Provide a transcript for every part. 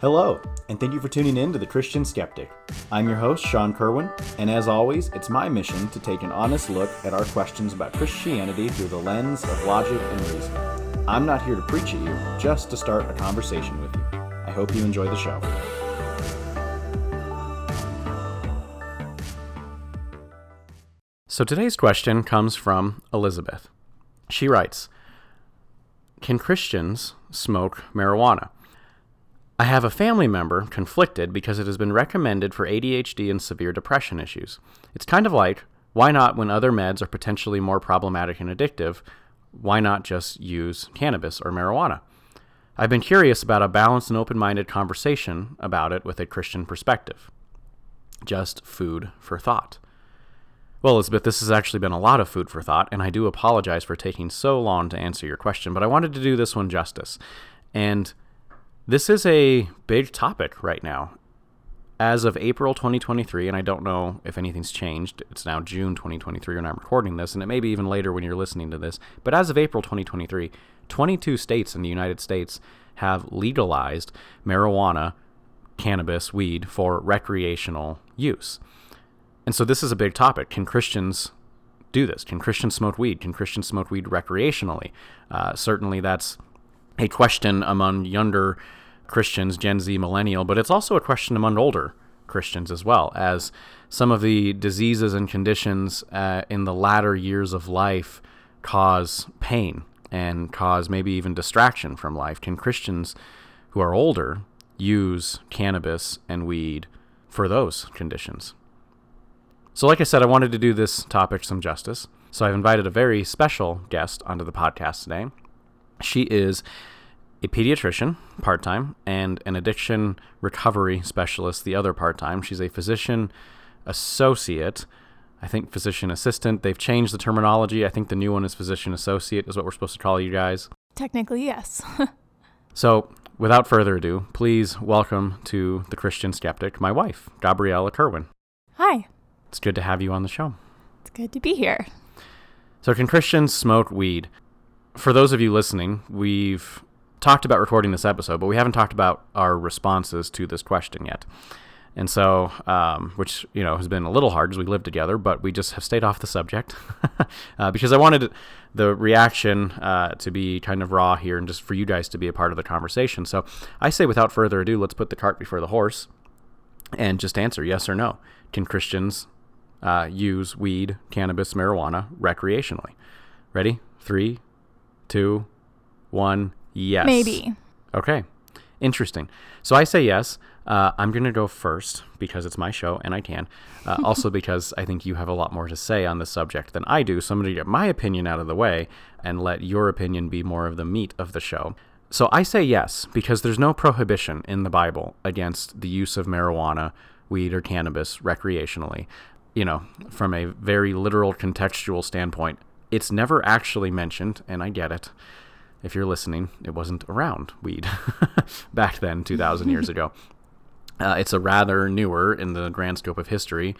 Hello, and thank you for tuning in to The Christian Skeptic. I'm your host, Sean Kerwin, and as always, it's my mission to take an honest look at our questions about Christianity through the lens of logic and reason. I'm not here to preach at you, just to start a conversation with you. I hope you enjoy the show. So today's question comes from Elizabeth. She writes Can Christians smoke marijuana? I have a family member conflicted because it has been recommended for ADHD and severe depression issues. It's kind of like, why not when other meds are potentially more problematic and addictive? Why not just use cannabis or marijuana? I've been curious about a balanced and open minded conversation about it with a Christian perspective. Just food for thought. Well, Elizabeth, this has actually been a lot of food for thought, and I do apologize for taking so long to answer your question, but I wanted to do this one justice. And this is a big topic right now. As of April 2023, and I don't know if anything's changed, it's now June 2023 when I'm recording this, and it may be even later when you're listening to this, but as of April 2023, 22 states in the United States have legalized marijuana, cannabis, weed for recreational use. And so this is a big topic. Can Christians do this? Can Christians smoke weed? Can Christians smoke weed recreationally? Uh, certainly, that's a question among younger Christians, Gen Z, millennial, but it's also a question among older Christians as well, as some of the diseases and conditions uh, in the latter years of life cause pain and cause maybe even distraction from life. Can Christians who are older use cannabis and weed for those conditions? So, like I said, I wanted to do this topic some justice. So, I've invited a very special guest onto the podcast today. She is a pediatrician part time and an addiction recovery specialist the other part time. She's a physician associate. I think physician assistant. They've changed the terminology. I think the new one is physician associate, is what we're supposed to call you guys. Technically, yes. so, without further ado, please welcome to the Christian Skeptic my wife, Gabriella Kerwin. Hi. It's good to have you on the show. It's good to be here. So, can Christians smoke weed? For those of you listening, we've talked about recording this episode, but we haven't talked about our responses to this question yet. And so, um, which, you know, has been a little hard as we live together, but we just have stayed off the subject uh, because I wanted the reaction uh, to be kind of raw here and just for you guys to be a part of the conversation. So I say, without further ado, let's put the cart before the horse and just answer yes or no. Can Christians uh, use weed, cannabis, marijuana recreationally? Ready? Three, two, one. Yes. Maybe. Okay. Interesting. So I say yes. Uh, I'm going to go first because it's my show and I can. Uh, also, because I think you have a lot more to say on the subject than I do. So I'm going to get my opinion out of the way and let your opinion be more of the meat of the show. So I say yes because there's no prohibition in the Bible against the use of marijuana, weed, or cannabis recreationally. You know, from a very literal contextual standpoint, it's never actually mentioned, and I get it if you're listening, it wasn't around weed back then, 2,000 years ago. Uh, it's a rather newer, in the grand scope of history,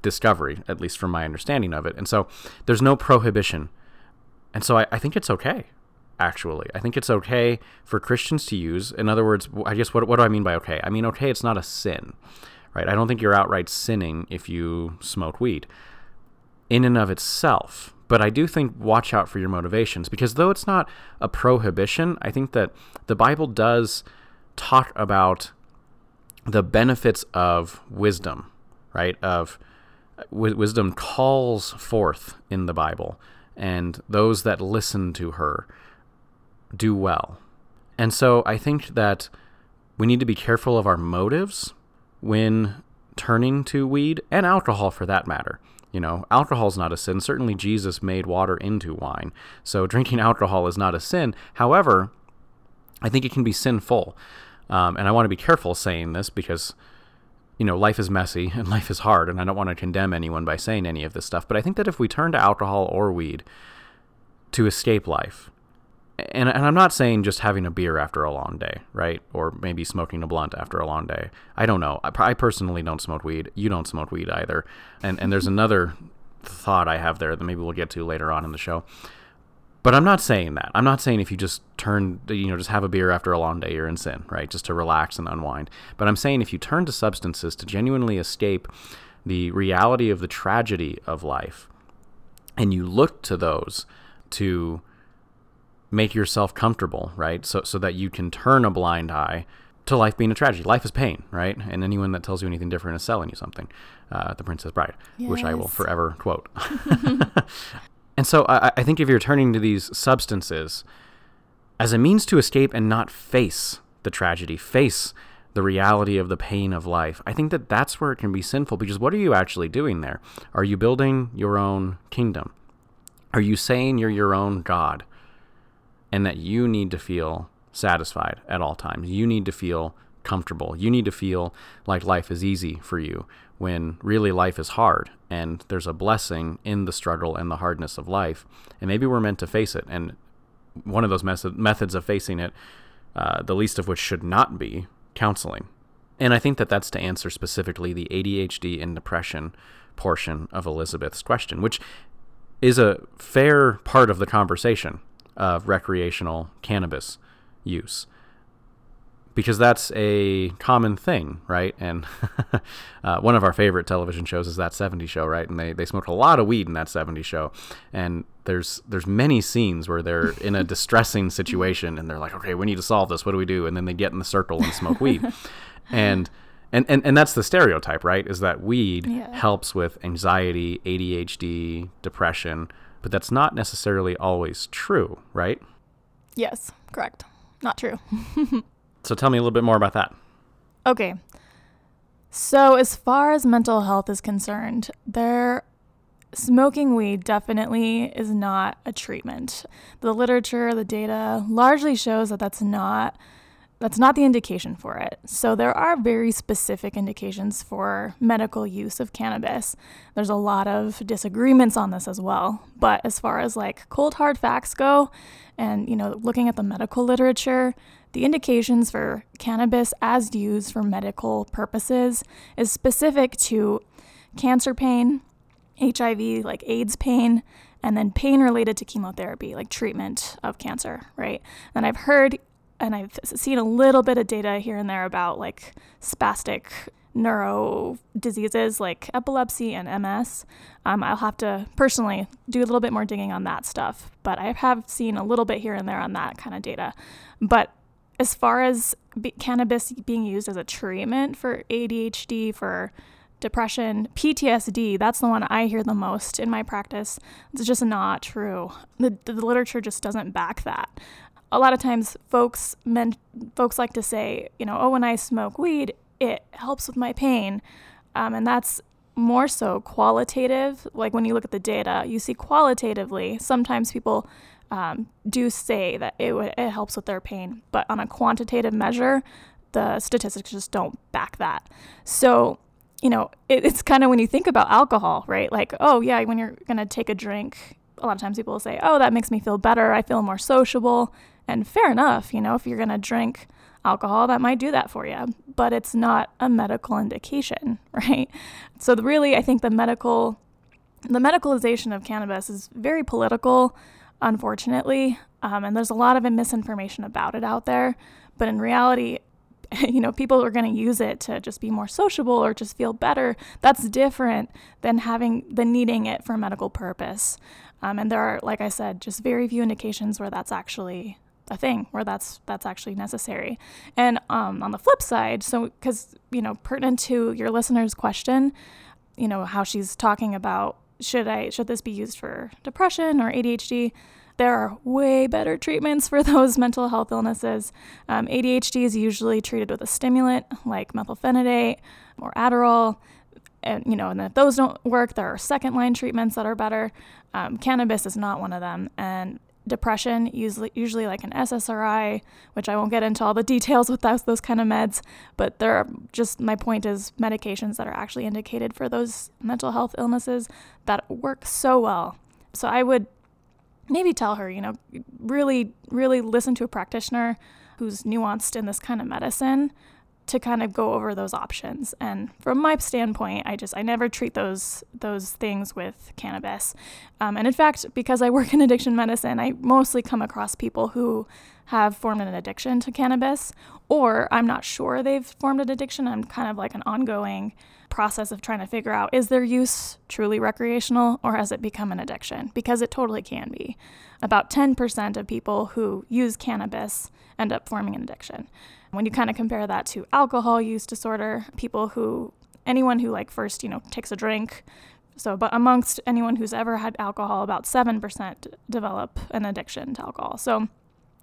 discovery, at least from my understanding of it. And so there's no prohibition. And so I, I think it's okay, actually. I think it's okay for Christians to use. In other words, I guess what, what do I mean by okay? I mean, okay, it's not a sin, right? I don't think you're outright sinning if you smoke weed in and of itself but I do think watch out for your motivations because though it's not a prohibition, I think that the Bible does talk about the benefits of wisdom, right? Of w- wisdom calls forth in the Bible, and those that listen to her do well. And so I think that we need to be careful of our motives when turning to weed and alcohol for that matter. You know, alcohol is not a sin. Certainly, Jesus made water into wine. So, drinking alcohol is not a sin. However, I think it can be sinful. Um, and I want to be careful saying this because, you know, life is messy and life is hard. And I don't want to condemn anyone by saying any of this stuff. But I think that if we turn to alcohol or weed to escape life, and, and I'm not saying just having a beer after a long day, right? Or maybe smoking a blunt after a long day. I don't know. I, I personally don't smoke weed. You don't smoke weed either. And and there's another thought I have there that maybe we'll get to later on in the show. But I'm not saying that. I'm not saying if you just turn, you know, just have a beer after a long day, you're in sin, right? Just to relax and unwind. But I'm saying if you turn to substances to genuinely escape the reality of the tragedy of life, and you look to those to make yourself comfortable, right? So, so that you can turn a blind eye to life being a tragedy. Life is pain, right? And anyone that tells you anything different is selling you something. Uh, the Princess Bride, yes. which I will forever quote. and so I, I think if you're turning to these substances as a means to escape and not face the tragedy, face the reality of the pain of life, I think that that's where it can be sinful because what are you actually doing there? Are you building your own kingdom? Are you saying you're your own God and that you need to feel satisfied at all times? You need to feel comfortable. You need to feel like life is easy for you when really life is hard and there's a blessing in the struggle and the hardness of life. And maybe we're meant to face it. And one of those method- methods of facing it, uh, the least of which should not be counseling. And I think that that's to answer specifically the ADHD and depression portion of Elizabeth's question, which is a fair part of the conversation of recreational cannabis use because that's a common thing, right? And uh, one of our favorite television shows is That '70s Show, right? And they, they smoke a lot of weed in That '70s Show. And there's there's many scenes where they're in a distressing situation and they're like, okay, we need to solve this. What do we do? And then they get in the circle and smoke weed. and and, and and that's the stereotype, right? Is that weed yeah. helps with anxiety, ADHD, depression, but that's not necessarily always true, right? Yes, correct. Not true. So tell me a little bit more about that. Okay. So as far as mental health is concerned, there smoking weed definitely is not a treatment. The literature, the data largely shows that that's not that's not the indication for it. So there are very specific indications for medical use of cannabis. There's a lot of disagreements on this as well, but as far as like cold hard facts go and you know looking at the medical literature, the indications for cannabis as used for medical purposes is specific to cancer pain, HIV, like AIDS pain, and then pain related to chemotherapy, like treatment of cancer, right? And I've heard and I've seen a little bit of data here and there about like spastic neuro diseases like epilepsy and MS. Um, I'll have to personally do a little bit more digging on that stuff, but I have seen a little bit here and there on that kind of data. But as far as cannabis being used as a treatment for ADHD, for depression, PTSD, that's the one I hear the most in my practice. It's just not true. The, the literature just doesn't back that. A lot of times, folks men, folks like to say, you know, oh, when I smoke weed, it helps with my pain, um, and that's more so qualitative. Like when you look at the data, you see qualitatively. Sometimes people um, do say that it, w- it helps with their pain, but on a quantitative measure, the statistics just don't back that. So, you know, it, it's kind of when you think about alcohol, right? Like, oh, yeah, when you're going to take a drink, a lot of times people will say, oh, that makes me feel better. I feel more sociable. And fair enough, you know, if you're going to drink alcohol, that might do that for you, but it's not a medical indication, right? So, really, I think the medical. The medicalization of cannabis is very political unfortunately. Um, and there's a lot of misinformation about it out there. But in reality, you know, people are going to use it to just be more sociable or just feel better. That's different than having than needing it for medical purpose. Um, and there are, like I said, just very few indications where that's actually a thing, where that's that's actually necessary. And um, on the flip side, so because you know, pertinent to your listener's question, you know, how she's talking about should I should this be used for depression or ADHD? There are way better treatments for those mental health illnesses. Um, ADHD is usually treated with a stimulant like methylphenidate or Adderall. And, you know, and if those don't work, there are second line treatments that are better. Um, cannabis is not one of them. And depression, usually usually like an SSRI, which I won't get into all the details with those those kind of meds, but there are just my point is medications that are actually indicated for those mental health illnesses that work so well. So I would maybe tell her, you know, really really listen to a practitioner who's nuanced in this kind of medicine to kind of go over those options. And from my standpoint, I just I never treat those those things with cannabis. Um, and in fact, because I work in addiction medicine, I mostly come across people who have formed an addiction to cannabis, or I'm not sure they've formed an addiction. I'm kind of like an ongoing process of trying to figure out is their use truly recreational or has it become an addiction? Because it totally can be. About 10% of people who use cannabis end up forming an addiction. When you kind of compare that to alcohol use disorder, people who, anyone who like first, you know, takes a drink, so, but amongst anyone who's ever had alcohol, about 7% develop an addiction to alcohol. So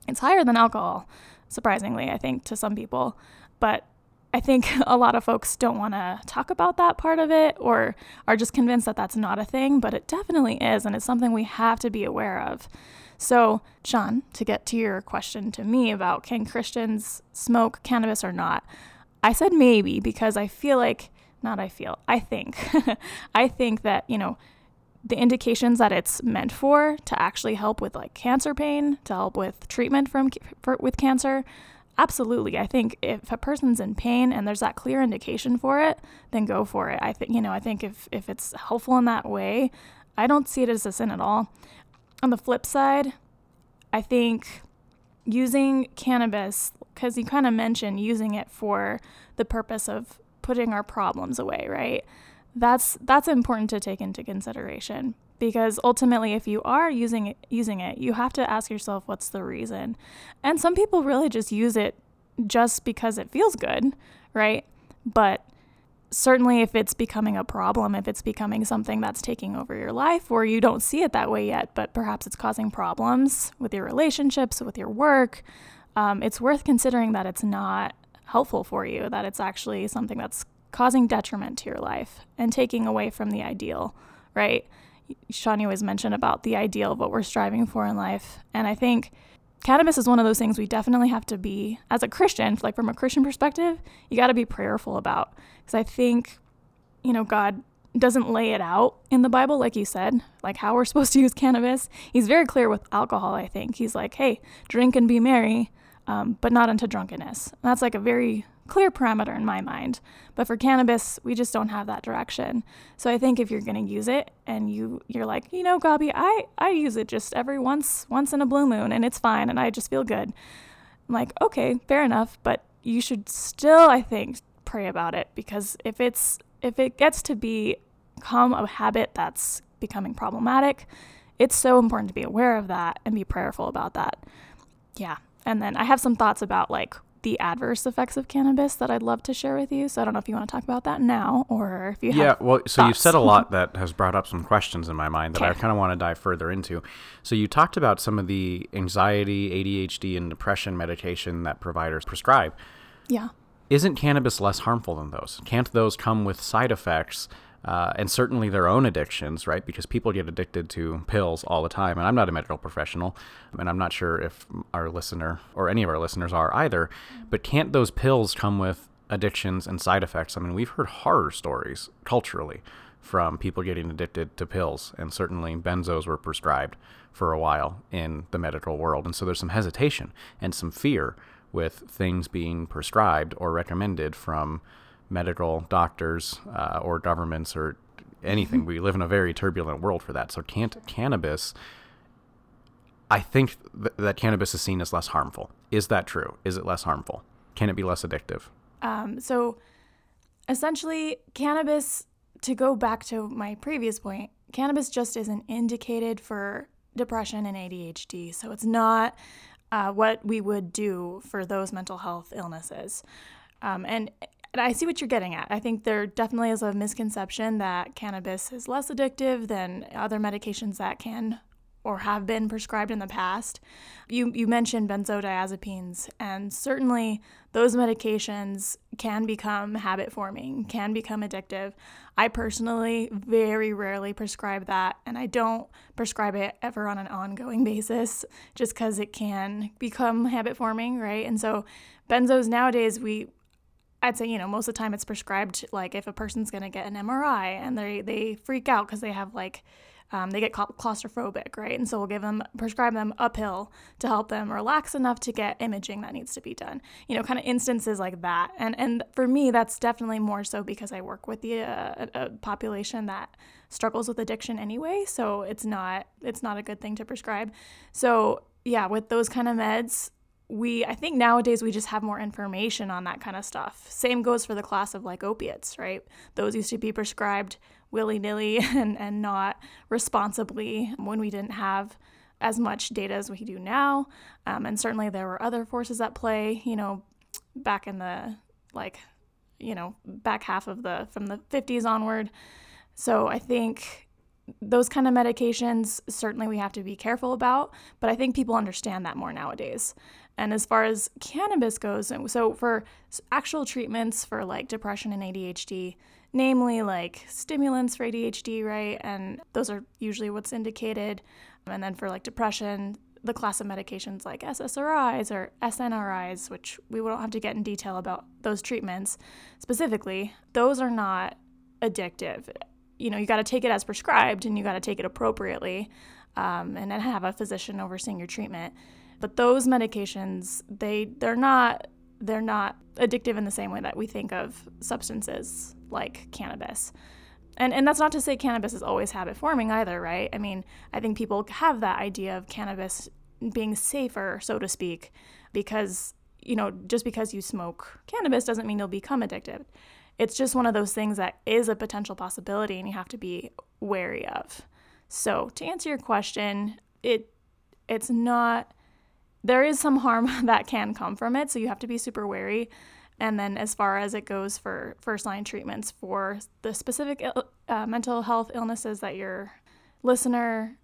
it's higher than alcohol, surprisingly, I think, to some people. But I think a lot of folks don't want to talk about that part of it or are just convinced that that's not a thing, but it definitely is. And it's something we have to be aware of. So, Sean, to get to your question to me about can Christians smoke cannabis or not, I said maybe because I feel like, not I feel, I think, I think that, you know, the indications that it's meant for to actually help with like cancer pain, to help with treatment from for, with cancer, absolutely. I think if a person's in pain and there's that clear indication for it, then go for it. I think you know, I think if if it's helpful in that way, I don't see it as a sin at all. On the flip side, I think using cannabis, because you kind of mentioned using it for the purpose of putting our problems away, right? That's that's important to take into consideration because ultimately if you are using it, using it, you have to ask yourself what's the reason. And some people really just use it just because it feels good, right? But certainly if it's becoming a problem, if it's becoming something that's taking over your life, or you don't see it that way yet, but perhaps it's causing problems with your relationships, with your work, um, it's worth considering that it's not helpful for you, that it's actually something that's causing detriment to your life and taking away from the ideal, right? Shawnee always mention about the ideal of what we're striving for in life. And I think cannabis is one of those things we definitely have to be as a christian like from a christian perspective you got to be prayerful about because i think you know god doesn't lay it out in the bible like you said like how we're supposed to use cannabis he's very clear with alcohol i think he's like hey drink and be merry um, but not unto drunkenness and that's like a very clear parameter in my mind. But for cannabis, we just don't have that direction. So I think if you're going to use it and you you're like, you know, Gabi, I I use it just every once once in a blue moon and it's fine and I just feel good. I'm like, okay, fair enough, but you should still I think pray about it because if it's if it gets to be become a habit that's becoming problematic, it's so important to be aware of that and be prayerful about that. Yeah. And then I have some thoughts about like the adverse effects of cannabis that I'd love to share with you. So I don't know if you want to talk about that now or if you have. yeah, well, so you've said a lot that has brought up some questions in my mind that okay. I kind of want to dive further into. So you talked about some of the anxiety, ADHD, and depression medication that providers prescribe. Yeah. Isn't cannabis less harmful than those? Can't those come with side effects uh, and certainly their own addictions, right? Because people get addicted to pills all the time. And I'm not a medical professional, and I'm not sure if our listener or any of our listeners are either. But can't those pills come with addictions and side effects? I mean, we've heard horror stories culturally from people getting addicted to pills, and certainly benzos were prescribed for a while in the medical world. And so there's some hesitation and some fear with things being prescribed or recommended from medical doctors uh, or governments or anything. we live in a very turbulent world for that. So can't cannabis. I think th- that cannabis is seen as less harmful. Is that true? Is it less harmful? Can it be less addictive? Um, so essentially, cannabis, to go back to my previous point, cannabis just isn't indicated for depression and ADHD. So it's not uh, what we would do for those mental health illnesses. Um, and I see what you're getting at. I think there definitely is a misconception that cannabis is less addictive than other medications that can or have been prescribed in the past. You you mentioned benzodiazepines and certainly those medications can become habit forming, can become addictive. I personally very rarely prescribe that and I don't prescribe it ever on an ongoing basis just cuz it can become habit forming, right? And so benzos nowadays we I'd say, you know, most of the time it's prescribed like if a person's going to get an MRI and they they freak out because they have like um, they get claustrophobic, right? And so we'll give them, prescribe them uphill to help them relax enough to get imaging that needs to be done. You know, kind of instances like that. And and for me, that's definitely more so because I work with the uh, a population that struggles with addiction anyway. So it's not it's not a good thing to prescribe. So yeah, with those kind of meds, we I think nowadays we just have more information on that kind of stuff. Same goes for the class of like opiates, right? Those used to be prescribed willy-nilly and, and not responsibly when we didn't have as much data as we do now. Um, and certainly there were other forces at play, you know, back in the like, you know, back half of the from the 50s onward. So I think those kind of medications certainly we have to be careful about, but I think people understand that more nowadays. And as far as cannabis goes, so for actual treatments for like depression and ADHD, namely like stimulants for ADHD, right? And those are usually what's indicated. And then for like depression, the class of medications like SSRIs or SNRIs, which we won't have to get in detail about those treatments specifically, those are not addictive. You know, you got to take it as prescribed and you got to take it appropriately um, and then have a physician overseeing your treatment. But those medications, they they're not they're not addictive in the same way that we think of substances like cannabis. And and that's not to say cannabis is always habit forming either, right? I mean, I think people have that idea of cannabis being safer, so to speak, because you know, just because you smoke cannabis doesn't mean you'll become addicted. It's just one of those things that is a potential possibility and you have to be wary of. So, to answer your question, it it's not there is some harm that can come from it, so you have to be super wary. And then, as far as it goes for first line treatments for the specific uh, mental health illnesses that your listener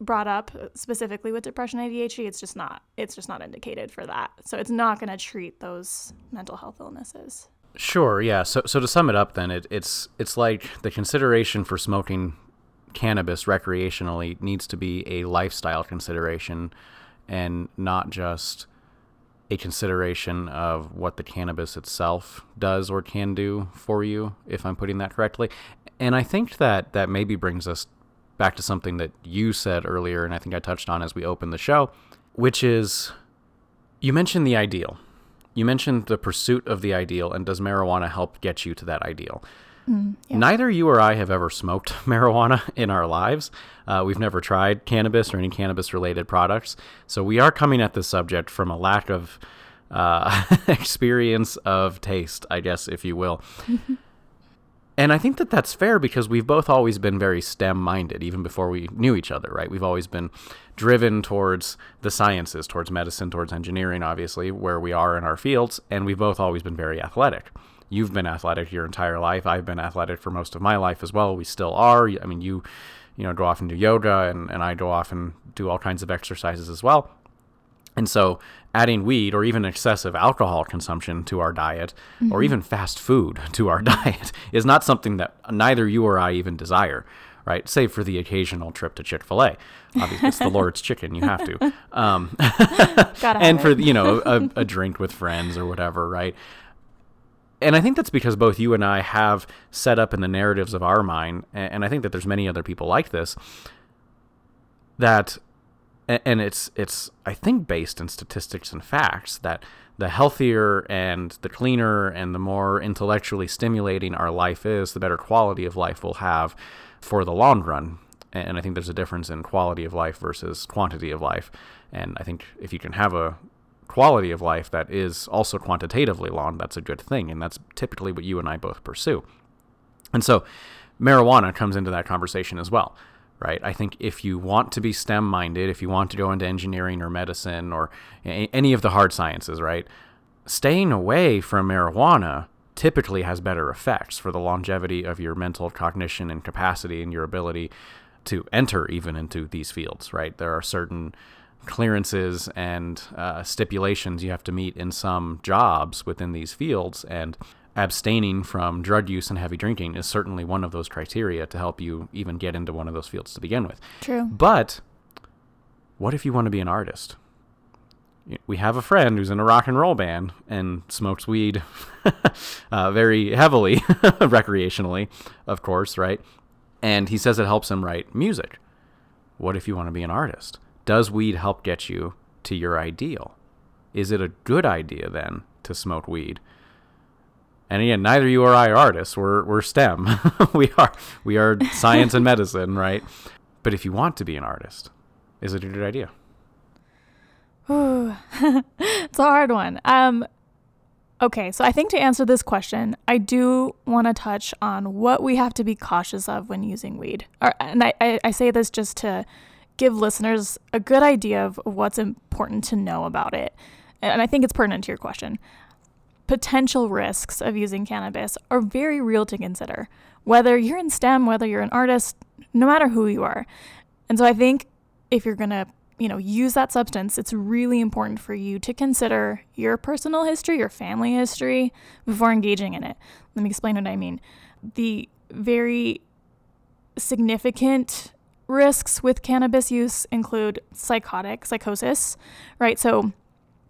brought up, specifically with depression, ADHD, it's just not it's just not indicated for that. So it's not going to treat those mental health illnesses. Sure. Yeah. So so to sum it up, then it, it's it's like the consideration for smoking cannabis recreationally needs to be a lifestyle consideration and not just a consideration of what the cannabis itself does or can do for you, if I'm putting that correctly. And I think that that maybe brings us back to something that you said earlier, and I think I touched on as we opened the show, which is you mentioned the ideal. You mentioned the pursuit of the ideal, and does marijuana help get you to that ideal? Mm, yeah. Neither you or I have ever smoked marijuana in our lives. Uh, we've never tried cannabis or any cannabis related products. So we are coming at this subject from a lack of uh, experience of taste, I guess, if you will. and I think that that's fair because we've both always been very STEM minded, even before we knew each other, right? We've always been driven towards the sciences, towards medicine, towards engineering, obviously, where we are in our fields. And we've both always been very athletic you've been athletic your entire life. I've been athletic for most of my life as well. We still are. I mean, you, you know, go off and do yoga, and, and I go off and do all kinds of exercises as well. And so, adding weed or even excessive alcohol consumption to our diet, mm-hmm. or even fast food to our diet, is not something that neither you or I even desire, right? Save for the occasional trip to Chick Fil A. Obviously, it's the Lord's chicken; you have to. Um, and for you know a, a drink with friends or whatever, right? And I think that's because both you and I have set up in the narratives of our mind, and I think that there's many other people like this, that, and it's it's I think based in statistics and facts that the healthier and the cleaner and the more intellectually stimulating our life is, the better quality of life we'll have for the long run. And I think there's a difference in quality of life versus quantity of life. And I think if you can have a quality of life that is also quantitatively long, that's a good thing. And that's typically what you and I both pursue. And so marijuana comes into that conversation as well, right? I think if you want to be STEM minded, if you want to go into engineering or medicine or any of the hard sciences, right? Staying away from marijuana typically has better effects for the longevity of your mental cognition and capacity and your ability to enter even into these fields, right? There are certain clearances and uh, stipulations you have to meet in some jobs within these fields, and abstaining from drug use and heavy drinking is certainly one of those criteria to help you even get into one of those fields to begin with. True. But what if you want to be an artist? We have a friend who's in a rock and roll band and smokes weed uh, very heavily, recreationally, of course, right? And he says it helps him write music what if you want to be an artist? Does weed help get you to your ideal? Is it a good idea then to smoke weed? And again, neither you or I are artists. We're we're STEM. we are we are science and medicine, right? But if you want to be an artist, is it a good idea? Ooh, it's a hard one. Um, okay, so I think to answer this question, I do want to touch on what we have to be cautious of when using weed. Or, and I, I, I say this just to give listeners a good idea of what's important to know about it. And I think it's pertinent to your question. Potential risks of using cannabis are very real to consider, whether you're in STEM, whether you're an artist, no matter who you are. And so I think if you're going to you know, use that substance, it's really important for you to consider your personal history, your family history before engaging in it. Let me explain what I mean. The very significant risks with cannabis use include psychotic psychosis, right? So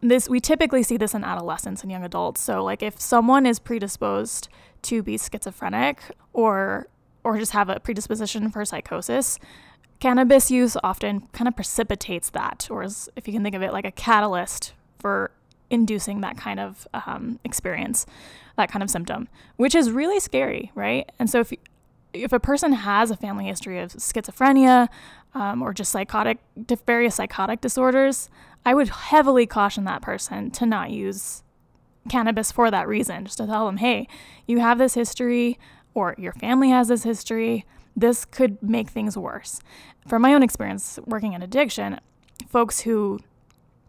this we typically see this in adolescents and young adults. So like if someone is predisposed to be schizophrenic or or just have a predisposition for psychosis, Cannabis use often kind of precipitates that, or is, if you can think of it like a catalyst for inducing that kind of um, experience, that kind of symptom, which is really scary, right? And so if if a person has a family history of schizophrenia um, or just psychotic, various psychotic disorders, I would heavily caution that person to not use cannabis for that reason. Just to tell them, hey, you have this history, or your family has this history this could make things worse. From my own experience working in addiction, folks who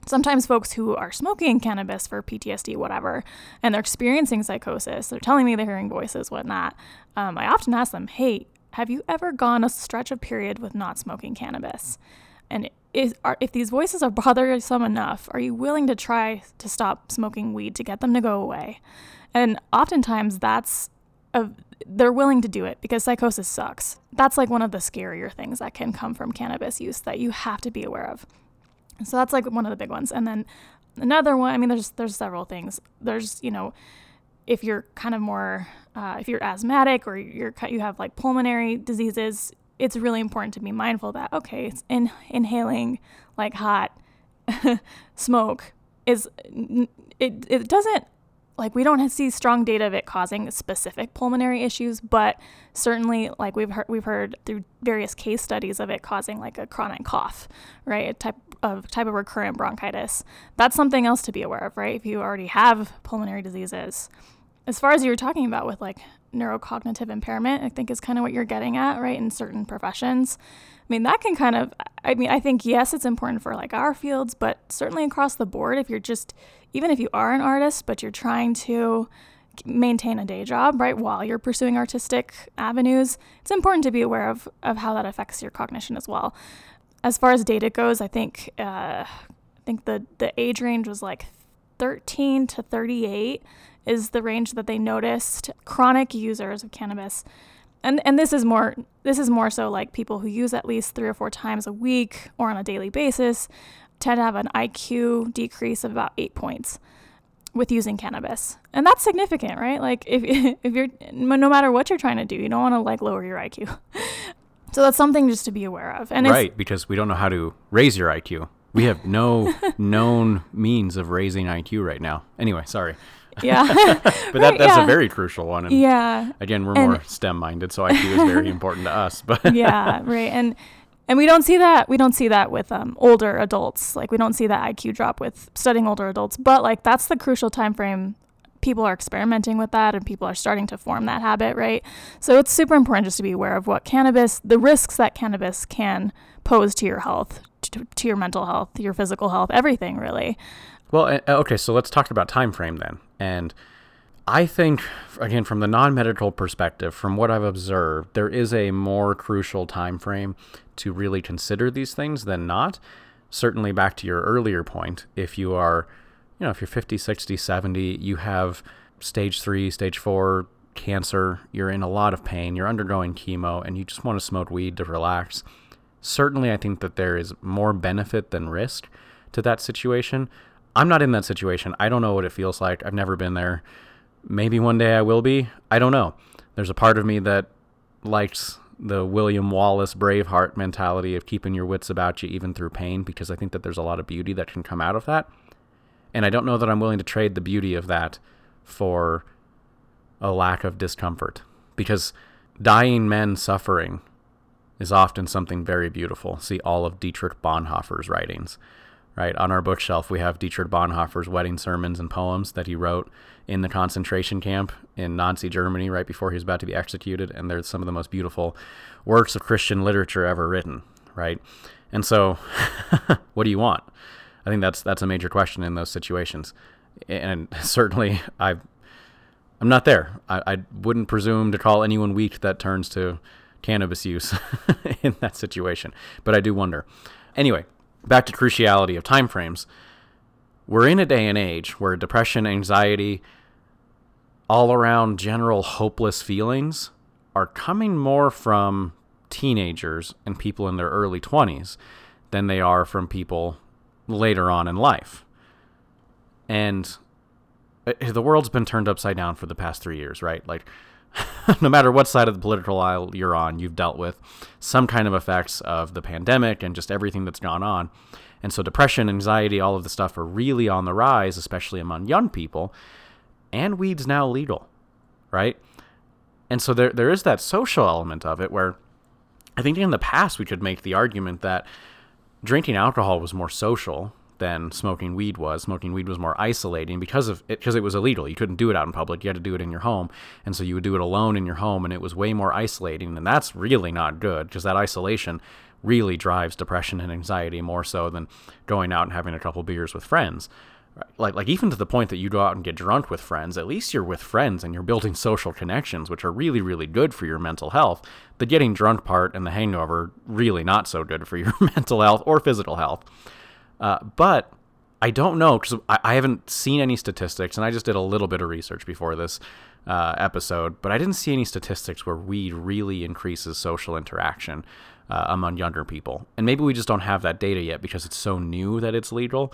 sometimes folks who are smoking cannabis for PTSD, whatever, and they're experiencing psychosis, they're telling me they're hearing voices, whatnot. Um, I often ask them, hey, have you ever gone a stretch of period with not smoking cannabis? And is, are, if these voices are bothersome enough, are you willing to try to stop smoking weed to get them to go away? And oftentimes that's a, they're willing to do it because psychosis sucks. That's like one of the scarier things that can come from cannabis use that you have to be aware of. So that's like one of the big ones. And then another one, I mean, there's there's several things. There's you know, if you're kind of more, uh, if you're asthmatic or you're you have like pulmonary diseases, it's really important to be mindful that okay, in inhaling like hot smoke is it it doesn't like we don't see strong data of it causing specific pulmonary issues, but certainly like we've heard we've heard through various case studies of it causing like a chronic cough, right? A type of type of recurrent bronchitis. That's something else to be aware of, right? If you already have pulmonary diseases. As far as you were talking about with like neurocognitive impairment, I think is kind of what you're getting at, right? In certain professions. I mean, that can kind of, I mean, I think, yes, it's important for like our fields, but certainly across the board, if you're just, even if you are an artist, but you're trying to maintain a day job, right, while you're pursuing artistic avenues, it's important to be aware of, of how that affects your cognition as well. As far as data goes, I think, uh, I think the, the age range was like 13 to 38 is the range that they noticed chronic users of cannabis and and this is more this is more so like people who use at least three or four times a week or on a daily basis tend to have an IQ decrease of about eight points with using cannabis, and that's significant, right? Like if if you're no matter what you're trying to do, you don't want to like lower your IQ. so that's something just to be aware of. And right, because we don't know how to raise your IQ. We have no known means of raising IQ right now. Anyway, sorry. Yeah. but right, that, that's yeah. a very crucial one. And yeah. Again, we're and more STEM minded, so IQ is very important to us. But yeah, right. And and we don't see that we don't see that with um, older adults. Like we don't see that IQ drop with studying older adults. But like that's the crucial time frame. People are experimenting with that, and people are starting to form that habit, right? So it's super important just to be aware of what cannabis, the risks that cannabis can pose to your health, to, to your mental health, your physical health, everything really. Well, okay, so let's talk about time frame then. And I think, again, from the non-medical perspective, from what I've observed, there is a more crucial time frame to really consider these things than not. Certainly, back to your earlier point, if you are, you know, if you're 50, 60, 70, you have stage three, stage four cancer, you're in a lot of pain, you're undergoing chemo, and you just want to smoke weed to relax. Certainly, I think that there is more benefit than risk to that situation. I'm not in that situation. I don't know what it feels like. I've never been there. Maybe one day I will be. I don't know. There's a part of me that likes the William Wallace Braveheart mentality of keeping your wits about you even through pain, because I think that there's a lot of beauty that can come out of that. And I don't know that I'm willing to trade the beauty of that for a lack of discomfort, because dying men suffering is often something very beautiful. See all of Dietrich Bonhoeffer's writings right? On our bookshelf, we have Dietrich Bonhoeffer's wedding sermons and poems that he wrote in the concentration camp in Nazi Germany right before he was about to be executed. And they're some of the most beautiful works of Christian literature ever written, right? And so, what do you want? I think that's that's a major question in those situations. And certainly, I I'm not there. I, I wouldn't presume to call anyone weak that turns to cannabis use in that situation. But I do wonder. Anyway, back to cruciality of time frames. We're in a day and age where depression, anxiety, all around general hopeless feelings are coming more from teenagers and people in their early 20s than they are from people later on in life. And uh, the world's been turned upside down for the past three years, right? Like, no matter what side of the political aisle you're on, you've dealt with some kind of effects of the pandemic and just everything that's gone on. And so, depression, anxiety, all of the stuff are really on the rise, especially among young people. And weed's now legal, right? And so, there, there is that social element of it where I think in the past we could make the argument that drinking alcohol was more social than smoking weed was. Smoking weed was more isolating because of it because it was illegal. You couldn't do it out in public. You had to do it in your home. And so you would do it alone in your home and it was way more isolating and that's really not good because that isolation really drives depression and anxiety more so than going out and having a couple beers with friends. Like like even to the point that you go out and get drunk with friends, at least you're with friends and you're building social connections, which are really really good for your mental health. The getting drunk part and the hangover really not so good for your mental health or physical health. Uh, but I don't know because I, I, haven't seen any statistics, and I just did a little bit of research before this uh, episode, but I didn't see any statistics where weed really increases social interaction uh, among younger people. And maybe we just don't have that data yet because it's so new that it's legal.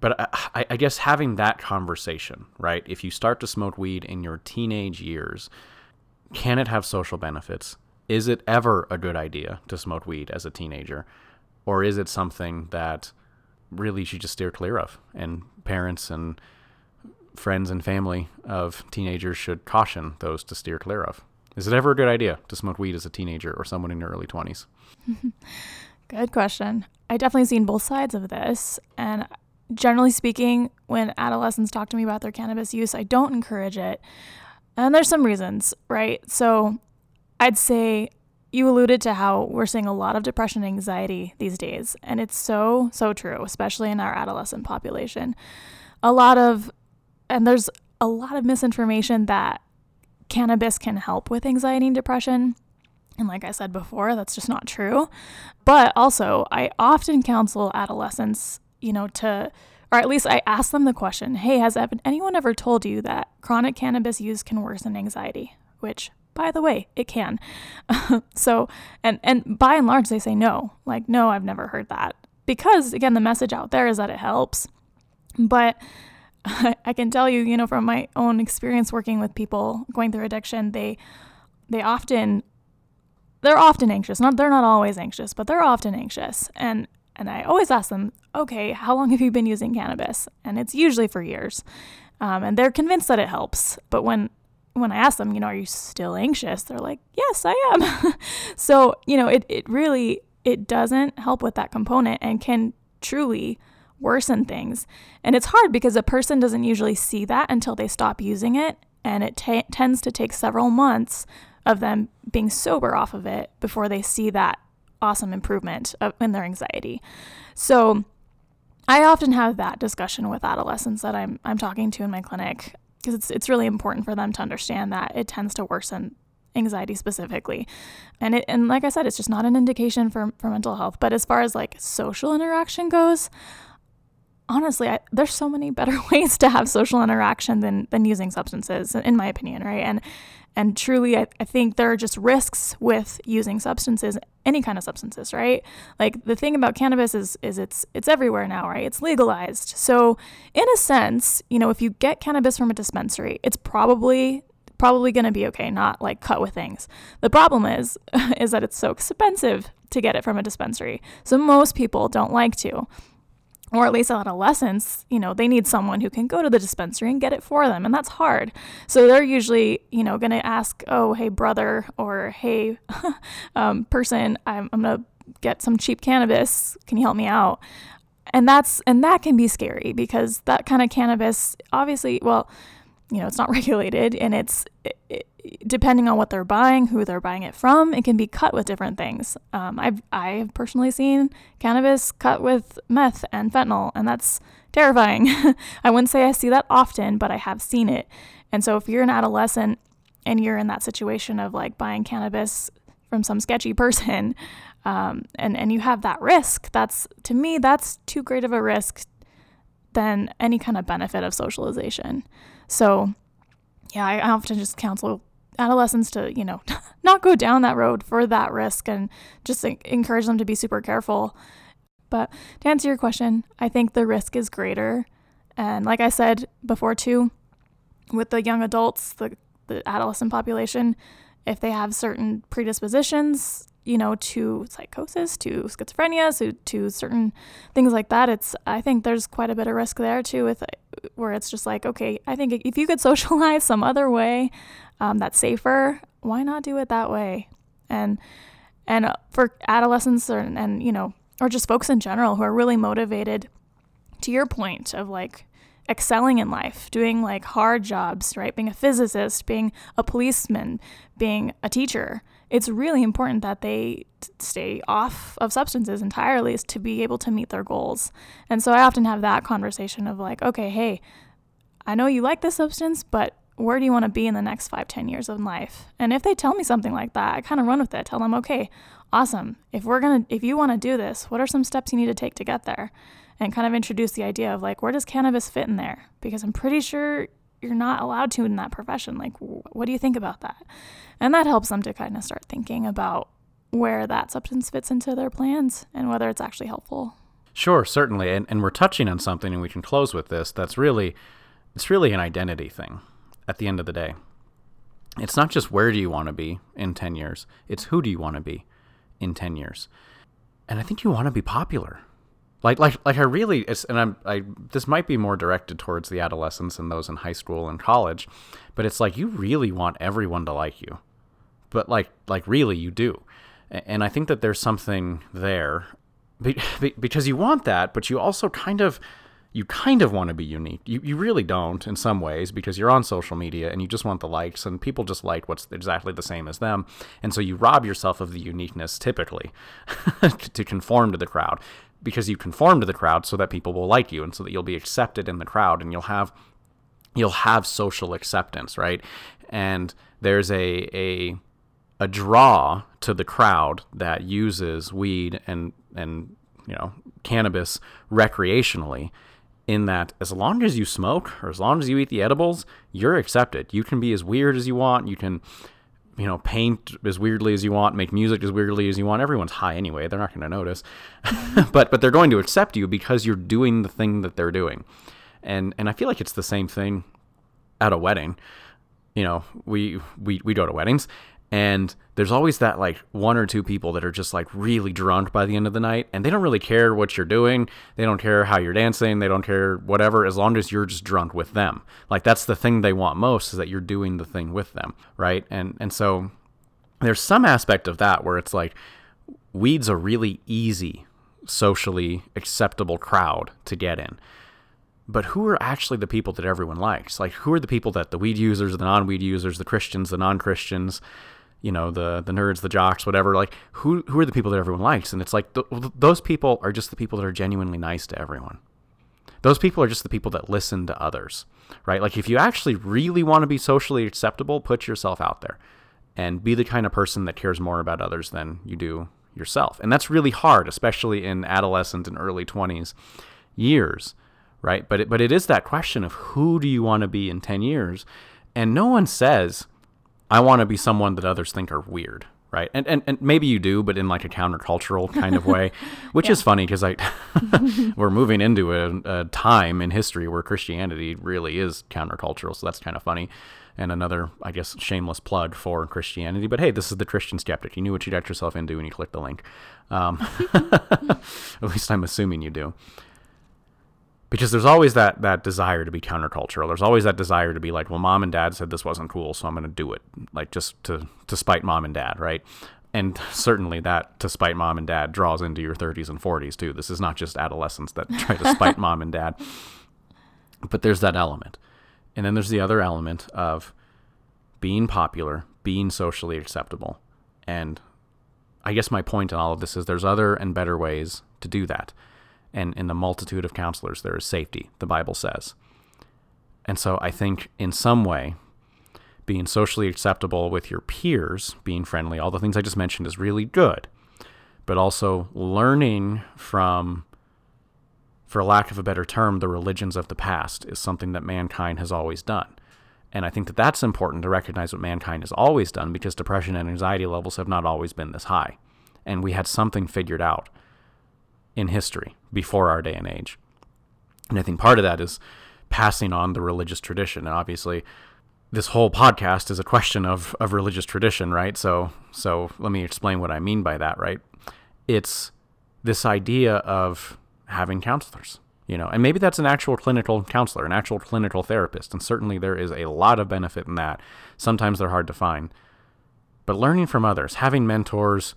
But I, I guess having that conversation, right? If you start to smoke weed in your teenage years, can it have social benefits? Is it ever a good idea to smoke weed as a teenager? Or is it something that really should just steer clear of. And parents and friends and family of teenagers should caution those to steer clear of. Is it ever a good idea to smoke weed as a teenager or someone in your early 20s? good question. I definitely seen both sides of this. And generally speaking, when adolescents talk to me about their cannabis use, I don't encourage it. And there's some reasons, right? So I'd say you alluded to how we're seeing a lot of depression and anxiety these days, and it's so, so true, especially in our adolescent population. A lot of, and there's a lot of misinformation that cannabis can help with anxiety and depression. And like I said before, that's just not true. But also, I often counsel adolescents, you know, to, or at least I ask them the question hey, has anyone ever told you that chronic cannabis use can worsen anxiety? Which by the way, it can. so, and and by and large they say no. Like no, I've never heard that. Because again, the message out there is that it helps. But I can tell you, you know, from my own experience working with people going through addiction, they they often they're often anxious. Not they're not always anxious, but they're often anxious. And and I always ask them, okay, how long have you been using cannabis? And it's usually for years. Um, and they're convinced that it helps. But when when I ask them, you know, are you still anxious? They're like, yes, I am. so, you know, it, it really, it doesn't help with that component and can truly worsen things. And it's hard because a person doesn't usually see that until they stop using it. And it t- tends to take several months of them being sober off of it before they see that awesome improvement of, in their anxiety. So, I often have that discussion with adolescents that I'm I'm talking to in my clinic because it's it's really important for them to understand that it tends to worsen anxiety specifically. And it and like I said, it's just not an indication for for mental health. But as far as like social interaction goes, honestly, I, there's so many better ways to have social interaction than than using substances, in my opinion, right? And and truly, I, I think there are just risks with using substances, any kind of substances, right? Like the thing about cannabis is is it's it's everywhere now, right? It's legalized. So in a sense, you know, if you get cannabis from a dispensary, it's probably probably going to be okay, not like cut with things. The problem is is that it's so expensive to get it from a dispensary. So most people don't like to. Or at least adolescents, you know, they need someone who can go to the dispensary and get it for them, and that's hard. So they're usually, you know, going to ask, "Oh, hey brother," or "Hey um, person, I'm, I'm going to get some cheap cannabis. Can you help me out?" And that's and that can be scary because that kind of cannabis, obviously, well, you know, it's not regulated and it's it, depending on what they're buying, who they're buying it from, it can be cut with different things. Um, I've I have personally seen cannabis cut with meth and fentanyl, and that's terrifying. I wouldn't say I see that often, but I have seen it. And so if you're an adolescent and you're in that situation of like buying cannabis from some sketchy person, um, and and you have that risk, that's to me that's too great of a risk than any kind of benefit of socialization. So, yeah, I often just counsel adolescents to, you know, not go down that road for that risk and just encourage them to be super careful. But to answer your question, I think the risk is greater. And like I said before, too, with the young adults, the, the adolescent population, if they have certain predispositions, you know, to psychosis, to schizophrenia, so to certain things like that. It's I think there's quite a bit of risk there too, with where it's just like, okay, I think if you could socialize some other way um, that's safer, why not do it that way? And and for adolescents or, and you know, or just folks in general who are really motivated, to your point of like excelling in life, doing like hard jobs, right? Being a physicist, being a policeman, being a teacher it's really important that they t- stay off of substances entirely to be able to meet their goals. And so I often have that conversation of like, okay, hey, I know you like this substance, but where do you want to be in the next five, ten years of life? And if they tell me something like that, I kind of run with it. Tell them, okay, awesome. If we're gonna, if you want to do this, what are some steps you need to take to get there? And kind of introduce the idea of like, where does cannabis fit in there? Because I'm pretty sure you're not allowed to in that profession. Like, what do you think about that? And that helps them to kind of start thinking about where that substance fits into their plans and whether it's actually helpful. Sure, certainly. And, and we're touching on something, and we can close with this. That's really, it's really an identity thing at the end of the day. It's not just where do you want to be in 10 years, it's who do you want to be in 10 years. And I think you want to be popular. Like, like, like I really, and I'm, I, this might be more directed towards the adolescents and those in high school and college, but it's like you really want everyone to like you. But like like really you do. And i think that there's something there because you want that but you also kind of you kind of want to be unique. You, you really don't in some ways because you're on social media and you just want the likes and people just like what's exactly the same as them. And so you rob yourself of the uniqueness typically to conform to the crowd because you conform to the crowd so that people will like you and so that you'll be accepted in the crowd and you'll have you'll have social acceptance right? And there's a a a draw to the crowd that uses weed and and you know cannabis recreationally in that as long as you smoke or as long as you eat the edibles you're accepted. You can be as weird as you want. You can you know paint as weirdly as you want make music as weirdly as you want. Everyone's high anyway. They're not going to notice. But but they're going to accept you because you're doing the thing that they're doing. And and i feel like it's the same thing at a wedding. You know we we we go to weddings and there's always that like one or two people that are just like really drunk by the end of the night and they don't really care what you're doing. They don't care how you're dancing. They don't care whatever as long as you're just drunk with them. Like that's the thing they want most is that you're doing the thing with them right? And and so there's some aspect of that where it's like weed's a really easy socially acceptable crowd to get in. But who are actually the people that everyone likes? Like who are the people that the weed users the non-weed users the christians the non-christians you know the the nerds the jocks whatever like who who are the people that everyone likes? And it's like th- those people are just the people that are genuinely nice to everyone. Those people are just the people that listen to others right? Like if you actually really want to be socially acceptable put yourself out there and be the kind of person that cares more about others than you do yourself. And that's really hard especially in adolescent and early 20s years right? But it, but it is that question of who do you want to be in 10 years? And no one says I want to be someone that others think are weird, right? And, and and maybe you do, but in like a countercultural kind of way, which Yeah. is funny because I we're moving into a, a time in history where Christianity really is countercultural, so that's kind of funny. And another, I guess, shameless plug for Christianity. But hey, this is the Christian Skeptic. You knew what you got yourself into when you clicked the link. Um, at least I'm assuming you do because there's always that that desire to be countercultural. There's always that desire to be like, well, mom and dad said this wasn't cool, so I'm going to do it, like just to to spite mom and dad, right? And certainly that to spite mom and dad draws into your 30s and 40s too. This is not just adolescents that try to spite mom and dad, but there's that element, and then there's the other element of being popular, being socially acceptable, and I guess my point in all of this is there's other and better ways to do that and in the multitude of counselors there is safety the bible says. And so i think in some way being socially acceptable with your peers being friendly all the things i just mentioned is really good. But also learning from for lack of a better term the religions of the past is something that mankind has always done. And i think that that's important to recognize what mankind has always done because depression and anxiety levels have not always been this high. And we had something figured out in history before our day and age. And I think part of that is passing on the religious tradition. And obviously, this whole podcast is a question of, of religious tradition, right? So so let me explain what I mean by that, right? It's this idea of having counselors, you know, and maybe that's an actual clinical counselor, an actual clinical therapist, and certainly there is a lot of benefit in that. Sometimes they're hard to find. But learning from others, having mentors,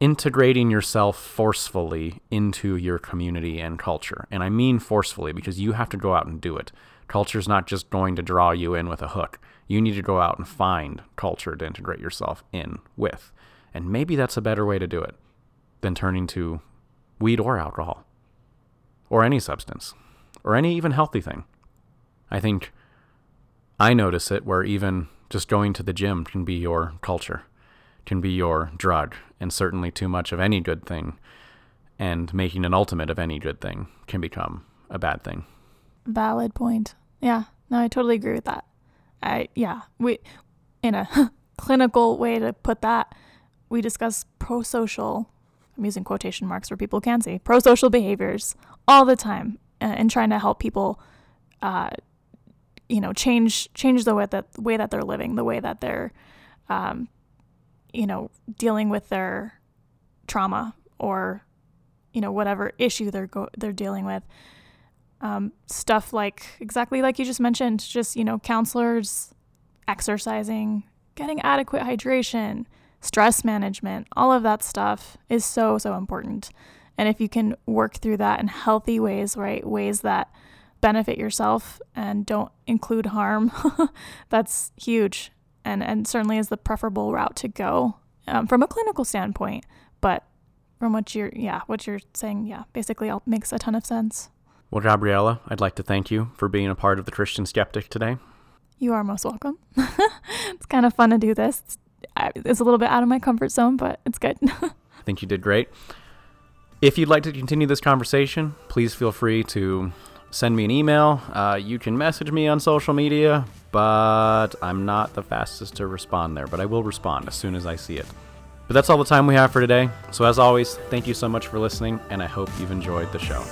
integrating yourself forcefully into your community and culture. And I mean forcefully because you have to go out and do it. Culture's not just going to draw you in with a hook. You need to go out and find culture to integrate yourself in with. And maybe that's a better way to do it than turning to weed or alcohol or any substance or any even healthy thing. I think I notice it where even just going to the gym can be your culture can be your drug, and certainly too much of any good thing and making an ultimate of any good thing can become a bad thing. Valid point. Yeah. No, I totally agree with that. I yeah, we in a clinical way to put that, we discuss pro-social I'm using quotation marks where people can see pro-social behaviors all the time uh, and trying to help people uh, you know, change change the way that way that they're living, the way that they're um, you know, dealing with their trauma or you know whatever issue they're go- they're dealing with. Um, stuff like exactly like you just mentioned, just you know, counselors, exercising, getting adequate hydration, stress management, all of that stuff is so so important. And if you can work through that in healthy ways, right, ways that benefit yourself and don't include harm, that's huge and and certainly is the preferable route to go um, from a clinical standpoint. But from what you're yeah what you're saying yeah basically all makes a ton of sense. Well, Gabriella, I'd like to thank you for being a part of the Christian Skeptic today. You are most welcome. it's kind of fun to do this. It's, it's a little bit out of my comfort zone, but it's good. I think you did great. If you'd like to continue this conversation, please feel free to send me an email. Uh, you can message me on social media, but I'm not the fastest to respond there, but I will respond as soon as I see it. But that's all the time we have for today. So, as always, thank you so much for listening, and I hope you've enjoyed the show.